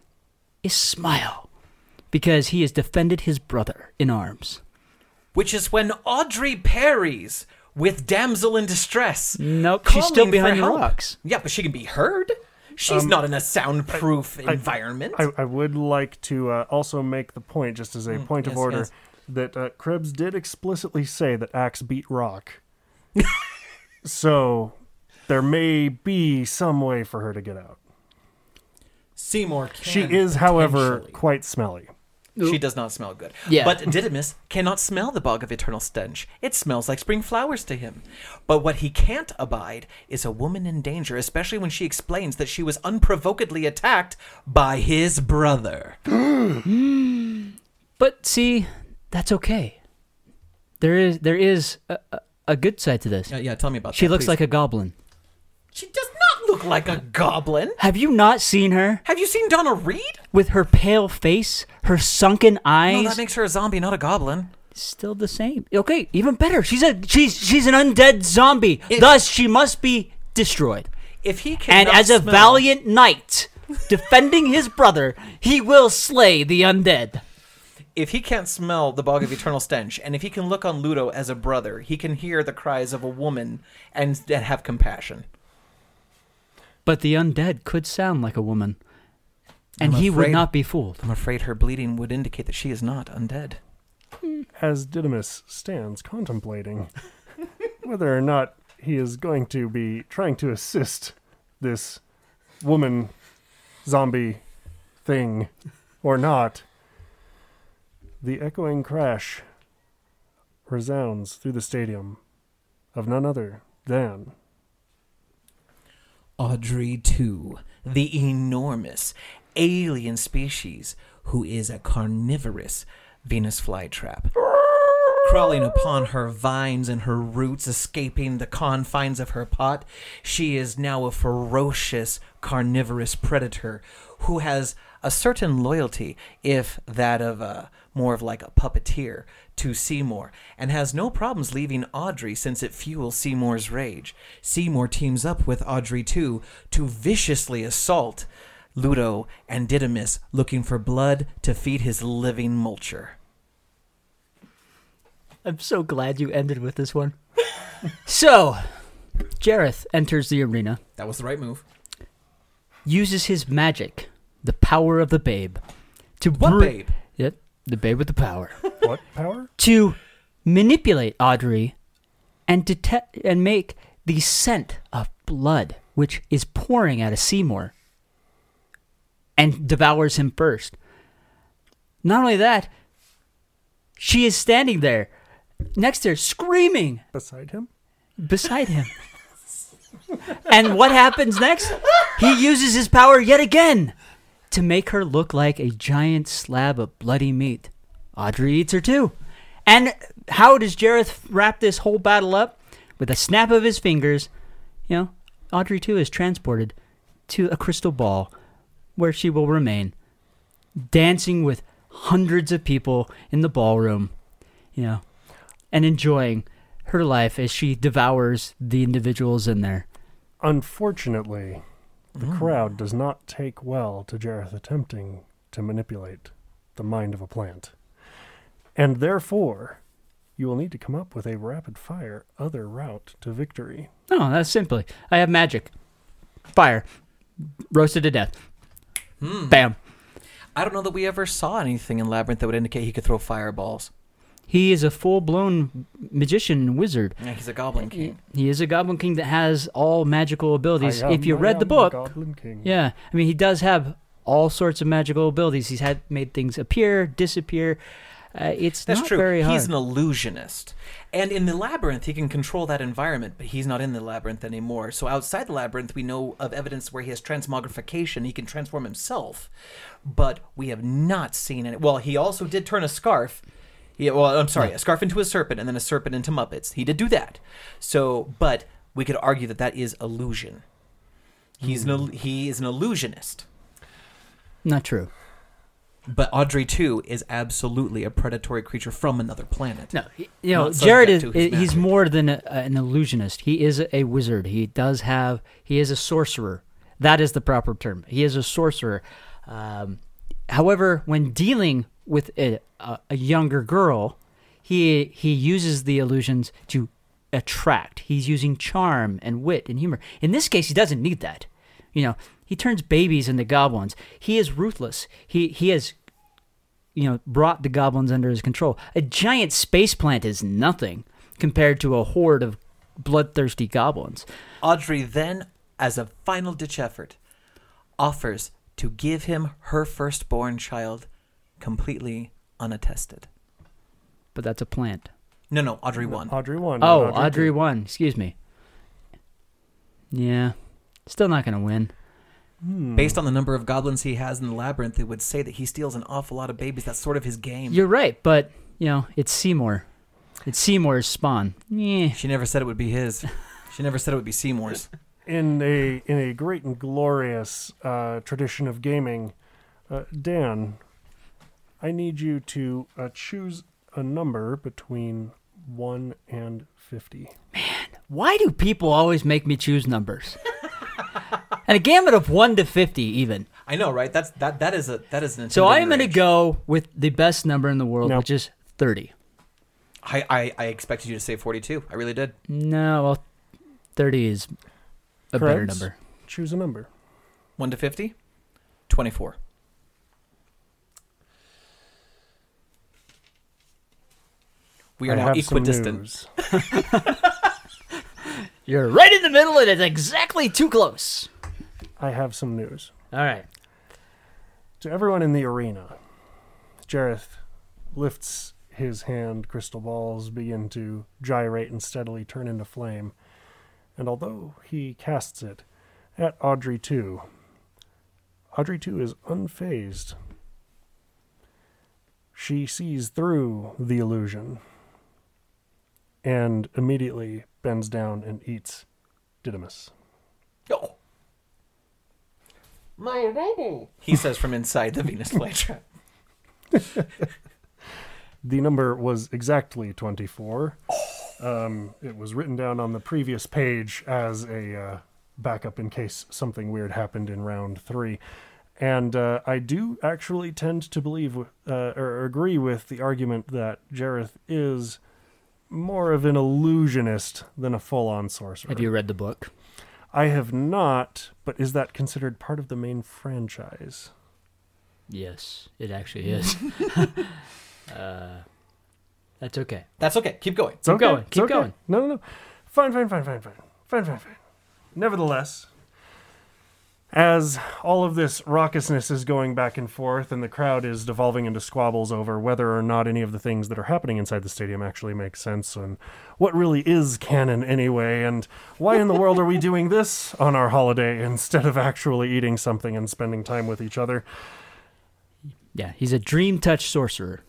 is smile because he has defended his brother in arms. Which is when Audrey parries with damsel in distress. Nope, she's still behind for the help. rocks. Yeah, but she can be heard. She's not in a soundproof environment. I, I would like to uh, also make the point, just as a point of yes, order, yes. that uh, Krebs did explicitly say that Axe beat Rock. so there may be some way for her to get out. Seymour can She is, however, potentially- quite smelly. She does not smell good. Yeah. But Didymus cannot smell the bog of eternal stench. It smells like spring flowers to him. But what he can't abide is a woman in danger, especially when she explains that she was unprovokedly attacked by his brother. But see, that's okay. There is there is a, a, a good side to this. Yeah, yeah, tell me about She that. She looks please. like a goblin. She does not look like a goblin. Have you not seen her Have you seen Donna Reed? with her pale face, her sunken No, eyes? that makes her a zombie, not a goblin. still the same. Okay, even better. She's a she's she's an undead zombie. If- Thus, she must be destroyed. If he can And as a valiant knight defending his brother, he will slay the undead. if he can't smell the bog of eternal stench, and if he can look on Ludo as a brother, he can hear the cries of a woman and, and have compassion. But the undead could sound like a woman, and I'm he would afraid- not be fooled. I'm afraid her bleeding would indicate that she is not undead. Hmm. As Didymus stands contemplating whether or not he is going to be trying to assist this woman zombie thing or not, the echoing crash resounds through the stadium of none other than Audrey 2, the enormous alien species who is a carnivorous Venus flytrap. Crawling upon her vines and her roots, escaping the confines of her pot, she is now a ferocious carnivorous predator who has a certain loyalty, if that of a more of like a puppeteer, to Seymour, and has no problems leaving Audrey since it fuels Seymour's rage. Seymour teams up with Audrey 2 to viciously assault Ludo and Didymus, looking for blood to feed his living mulcher. I'm so glad you ended with this one. so, Jareth enters the arena, That was the right move. uses his magic, the power of the babe, to What babe? The babe with the power. what power? to manipulate Audrey and detect and make the scent of blood, which is pouring out of Seymour, and devours him first. Not only that, she is standing there next to her, screaming Beside him? beside him. and what happens next? He uses his power yet again to make her look like a giant slab of bloody meat. Audrey eats her too. And how does Jareth wrap this whole battle up? With a snap of his fingers, you know, Audrey 2 is transported to a crystal ball where she will remain, dancing with hundreds of people in the ballroom, you know, and enjoying her life as she devours the individuals in there. Unfortunately, the Mm. crowd does not take well to Jareth attempting to manipulate the mind of a plant. And therefore, you will need to come up with a rapid fire other route to victory. Oh, that's simply. I have magic. Fire. Roasted to death. Bam. I don't know that we ever saw anything in Labyrinth that would indicate he could throw fireballs. He is a full blown magician and wizard. Yeah, he's a goblin king. He is a goblin king that has all magical abilities. I If you am- I read the book, Goblin King. yeah, I mean, he does have all sorts of magical abilities. He's had made things appear, disappear. Uh, it's That's not true. very hard. He's an illusionist. And in the labyrinth, he can control that environment, but he's not in the labyrinth anymore. So outside the labyrinth, we know of evidence where he has transmogrification. He can transform himself, but we have not seen it. Well, he also did turn a scarf. Yeah, well, I'm sorry, a scarf into a serpent and then a serpent into Muppets. He did do that. So, but we could argue that that is illusion. He's an, he is an illusionist. not true. But Audrey 2 is absolutely a predatory creature from another planet. No, he, you know, Jared is subject to his he's more than a, an illusionist. He is a wizard. He does have he is a sorcerer. That is the proper term. He is a sorcerer. Um, however, when dealing with a, a, a younger girl, he he uses the illusions to attract. He's using charm and wit and humor. In this case, he doesn't need that. You know, he turns babies into goblins. He is ruthless. He he has you know, brought the goblins under his control. A giant space plant is nothing compared to a horde of bloodthirsty goblins. Audrey then, as a final ditch effort, offers to give him her firstborn child completely unattested. But that's a plant. No, no, Audrey won. Audrey won. Oh, and Audrey one. Excuse me. Yeah. Still not going to win. Based on the number of goblins he has in the labyrinth, it would say that he steals an awful lot of babies. That's sort of his game. You're right, but, you know, it's Seymour. It's Seymour's spawn. Yeah. She never said it would be his. She never said it would be Seymour's. in a in a great and glorious uh, tradition of gaming, uh, Dan, I need you to uh, choose a number between one and fifty. Man, Why do people always make me choose numbers? and a gamut of 1 to 50 even. I know, right? That's that. That is a that is an. So I am going to go with the best number in the world, No. which is 30. I, I I expected you to say forty-two. I really did. No, well, 30 is a better number. Choose a number. One to fifty. Twenty-four. We are I now equidistant. You're right in the middle, and it's exactly too close. I have some news. All right. To everyone in the arena, Jareth lifts his hand, crystal balls begin to gyrate and steadily turn into flame. And although he casts it at Audrey 2, Audrey 2 is unfazed. She sees through the illusion and immediately bends down and eats Didymus. Oh. My robo. He says from inside the Venus flytrap. The number was exactly 24. Um, it was written down on the previous page as a uh, backup in case something weird happened in round three. And uh, I do actually tend to believe uh, or agree with the argument that Jareth is more of an illusionist than a full on sorcerer. Have you read the book? I have not, but is that considered part of the main franchise? Yes, it actually is. uh, that's okay. That's okay. Keep going. It's okay. going, It's keep okay. going. No, no, no. Fine, fine, fine, fine, fine. Fine, fine, fine. Nevertheless, As all of this raucousness is going back and forth, and the crowd is devolving into squabbles over whether or not any of the things that are happening inside the stadium actually make sense, and what really is canon anyway, and why in the world are we doing this on our holiday instead of actually eating something and spending time with each other? Yeah, he's a dream touch sorcerer.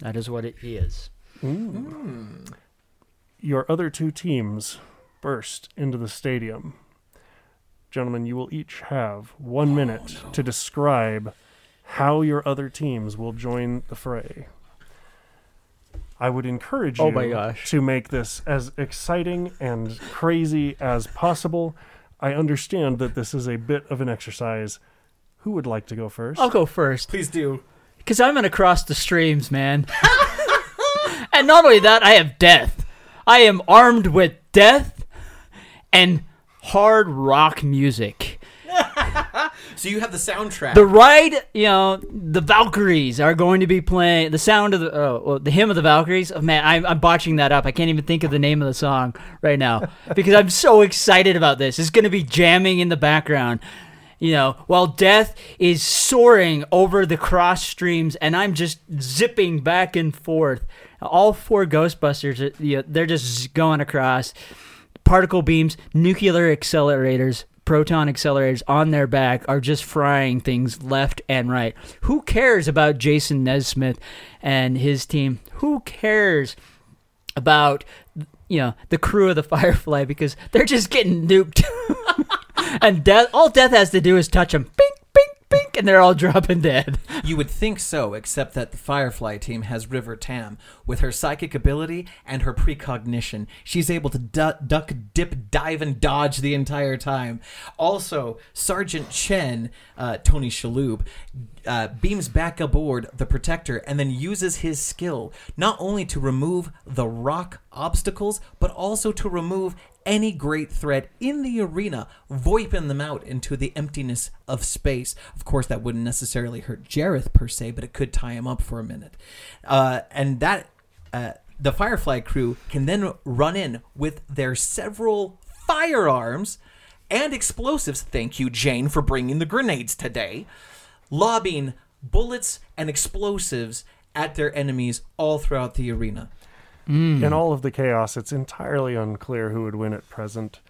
That is what it, he is. Mm. Your other two teams burst into the stadium. Gentlemen, you will each have one minute to describe how your other teams will join the fray. I would encourage oh you Oh my gosh. to make this as exciting and crazy as possible. I understand that this is a bit of an exercise. Who would like to go first? I'll go first Please do. because I'm gonna cross the streams, man. and not only that, I have death. I am armed with death and hard rock music. So you have the soundtrack. The ride, you know, the Valkyries are going to be playing the sound of the oh, well, the hymn of the Valkyries. Oh, man, I'm, I'm botching that up. I can't even think of the name of the song right now because I'm so excited about this. It's going to be jamming in the background, you know, while death is soaring over the cross streams, and I'm just zipping back and forth. All four Ghostbusters, uh, you know, they're just going across particle beams, nuclear accelerators, proton accelerators on their back are just frying things left and right. Who cares about Jason Nesmith and his team? Who cares about you know the crew of the Firefly because they're just getting nuked. and death all death has to do is touch them. Bink and they're all dropping dead. You would think so, except that the Firefly team has River Tam. With her psychic ability and her precognition, she's able to du- duck, dip, dive, and dodge the entire time. Also, Sergeant Chen, uh, Tony Shalhoub, uh, beams back aboard the Protector and then uses his skill not only to remove the rock obstacles, but also to remove any great threat in the arena, voiping them out into the emptiness of space. Of course, that wouldn't necessarily hurt Jareth per se, but it could tie him up for a minute. Uh, and that uh, the Firefly crew can then run in with their several firearms and explosives. Thank you, Jayne, for bringing the grenades today. Lobbing bullets and explosives at their enemies all throughout the arena. Mm. In all of the chaos, it's entirely unclear who would win at present.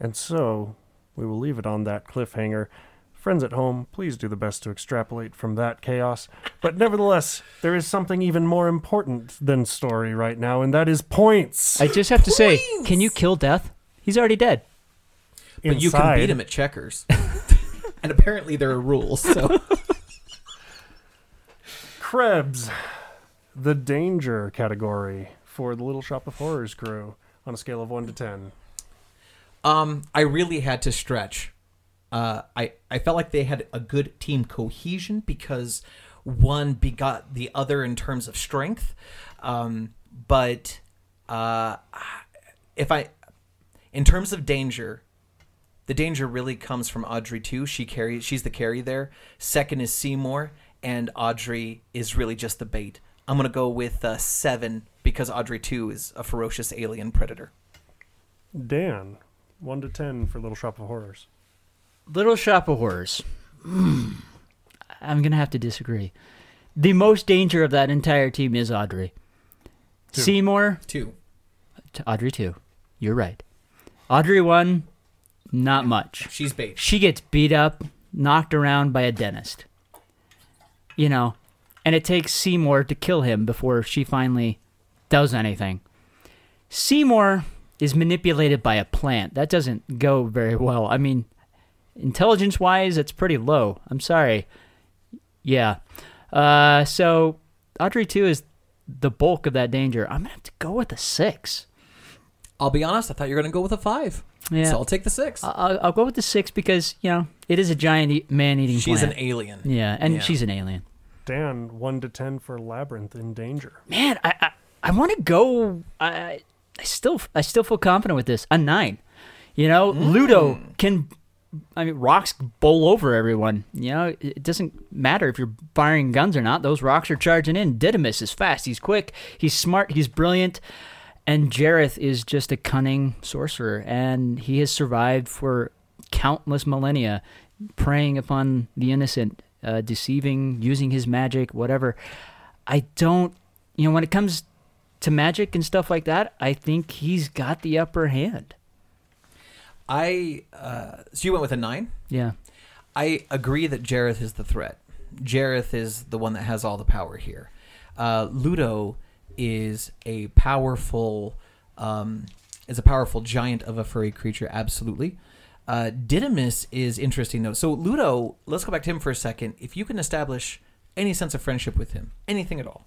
And so, we will leave it on that cliffhanger. Friends at home, please do the best to extrapolate from that chaos. But nevertheless, there is something even more important than story right now, and that is points. I just have to say, can you kill death? He's already dead. But you can beat him at checkers. and apparently there are rules. So Krebs, the danger category for the Little Shop of Horrors crew on a scale of 1 to 10. um I really had to stretch. Uh I I felt like they had a good team cohesion because one begot the other in terms of strength. Um but uh if I in terms of danger, the danger really comes from Audrey 2. She carries she's the carry there. Second is Seymour and Audrey is really just the bait. I'm going to go with uh, 7 because Audrey 2 is a ferocious alien predator. Dan, 1 to 10 for Little Shop of Horrors. Little Shop of Horrors. I'm gonna have to disagree. The most danger of that entire team is Audrey. Two. Seymour, 2. to Audrey two. You're right. Audrey one, not much. She's bait. She gets beat up, knocked around by a dentist. You know, and it takes Seymour to kill him before she finally does anything. Seymour is manipulated by a plant. That doesn't go very well. I mean, intelligence wise, it's pretty low. I'm sorry. Yeah. Uh, so Audrey 2 is the bulk of that danger. I'm going to have to go with a 6. I'll be honest, I thought you were going to go with a 5. Yeah. So I'll take the 6. I'll, I'll go with the 6 because, you know, it is a giant e- man eating She's plant. an alien. Yeah, and Yeah. she's an alien. Dan, 1 to 10 for Labyrinth in Danger. Man, I I, I want to go. I I still I still feel confident with this. A nine. You know, mm. Ludo can. I mean, rocks bowl over everyone. You know, it it doesn't matter if you're firing guns or not. Those rocks are charging in. Didymus is fast. He's quick. He's smart. He's brilliant. And Jareth is just a cunning sorcerer, and he has survived for countless millennia. preying upon the innocent, uh, deceiving, using his magic, whatever. I don't, you know, when it comes to magic and stuff like that, I think he's got the upper hand. I uh, so you went with a nine. Yeah. I agree that Jareth is the threat. Jareth is the one that has all the power here. Uh, Ludo is a powerful, um, is a powerful giant of a furry creature. Absolutely. Uh, Didymus is interesting though. So Ludo, let's go back to him for a second. If you can establish any sense of friendship with him, anything at all,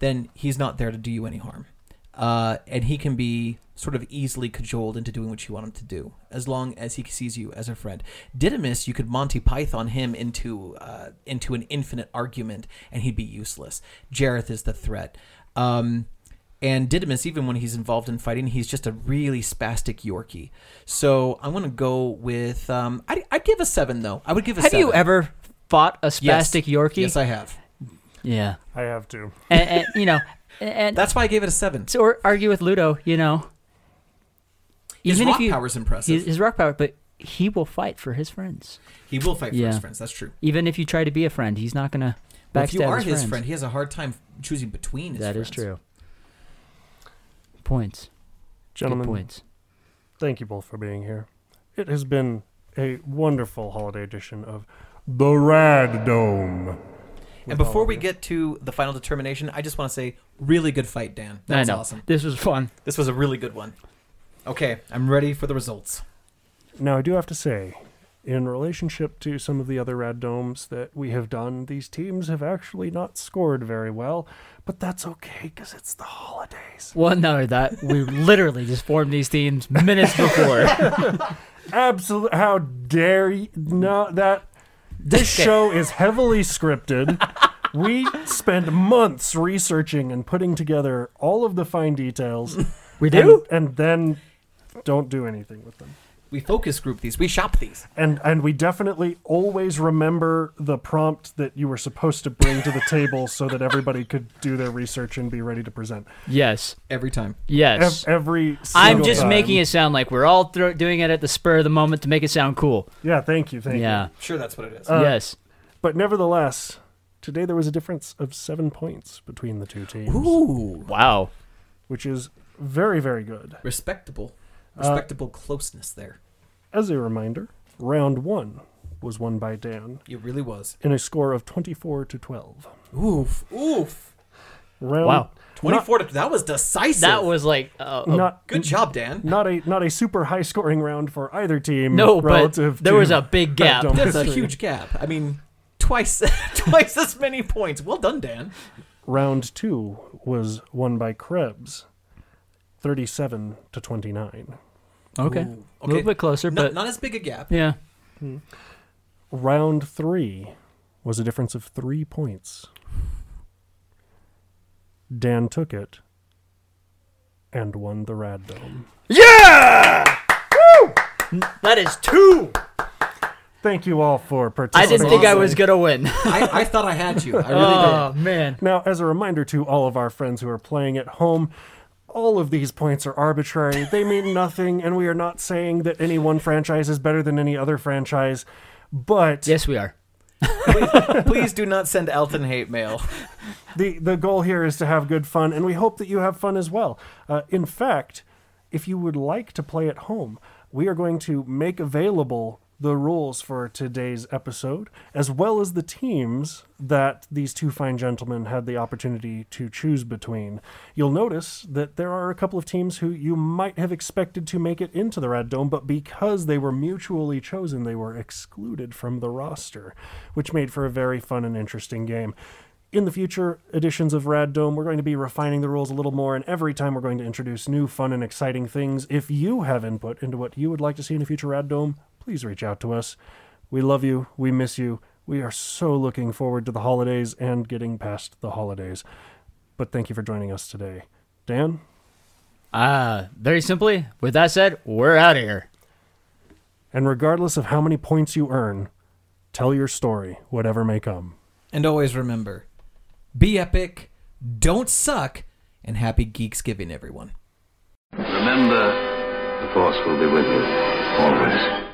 then he's not there to do you any harm. Uh, and he can be sort of easily cajoled into doing what you want him to do, as long as he sees you as a friend. Didymus, you could Monty Python him into uh, into an infinite argument, and he'd be useless. Jareth is the threat. Um, and Didymus, even when he's involved in fighting, he's just a really spastic Yorkie. So I'm going to go with. Um, I, I'd give a seven, though. I would give a Have seven. you ever fought a Yes. spastic Yorkie? Yes, I have. yeah. I have to. And, and you know, and That's why I gave it a seven. to or argue with Ludo, you know. His Even rock if you, power's impressive. his, his rock power, but he will fight for his friends. he will fight for Yeah. his friends. That's true. Even if you try to be a friend, he's not gonna backstab But if you are his, his friend, he has a hard time choosing between his That friends. is true. Points, Good Gentlemen, points. thank you both for being here. It has been a wonderful holiday edition of The Rad Dome. And before we get to the final determination, I just want to say, really good fight, Dan. That I was know. awesome. This was fun. This was a really good one. Okay, I'm ready for the results. Now, I do have to say, in relationship to some of the other Rad Domes that we have done, these teams have actually not scored very well, but that's okay because it's the holidays. Well, no, that we literally just formed these teams minutes before. Absolutely. How dare you? No, that. This show is heavily scripted. We spend months researching and putting together all of the fine details. We and, do. and then don't do anything with them. We focus group these. We shop these. And and we definitely always remember the prompt that you were supposed to bring to the table so that everybody could do their research and be ready to present. Yes, Every time. Ev- yes. every I'm just time. making it sound like we're all thro- doing it at the spur of the moment to make it sound cool. Yeah, thank you, thank yeah. you. Sure, that's what it is. Uh, yes. But nevertheless, today there was a difference of seven points between the two teams, Ooh. Wow. which is very, very good. Respectable. Uh, Respectable closeness there. As a reminder, round one was won by Dan It really was. in a score of 24 to 12. Oof. Oof. Round, Wow. 24 to, that was decisive. That was like uh, a- Not, Good job, Dan. not a not a super high scoring round for either team. no, but relative there to was a big gap. Dome That's a history. huge gap. I mean, twice twice as many points. Well done, Dan. Round two was won by Krebs, 37 to 29. Okay. Ooh. A little bit closer, Not, but not as big a gap. yeah. Hmm. Round three was a difference of three points. Dan took it and won the Rad Dome. Yeah! Woo! That is two. Thank you all for participating. I didn't think I was gonna win. I, I thought I had you. I really oh man. Now, as a reminder to all of our friends who are playing at home, all of these points are arbitrary. They mean nothing, and we are not saying that any one franchise is better than any other franchise. But Yes, we are. did. Please do not send Elton hate mail. the, the goal here is to have good fun, and we hope that you have fun as well. Uh, in fact, if you would like to play at home, we are going to make available the rules for today's episode, as well as the teams that these two fine gentlemen had the opportunity to choose between. You'll notice that there are a couple of teams who you might have expected to make it into the Rad Dome, but because they were mutually chosen, they were excluded from the roster, which made for a very fun and interesting game. In the future editions of Rad Dome, we're going to be refining the rules a little more, and every time we're going to introduce new, fun, and exciting things. If you have input into what you would like to see in a future Rad Dome, please reach out to us. We love you. We miss you. We are so looking forward to the holidays and getting past the holidays. But thank you for joining us today. Dan? Uh, very simply, with that said, we're out of here. And regardless of how many points you earn, tell your story, whatever may come. And always remember, be epic, don't suck, and happy Geeksgiving, everyone. Remember, the Force will be with you, always.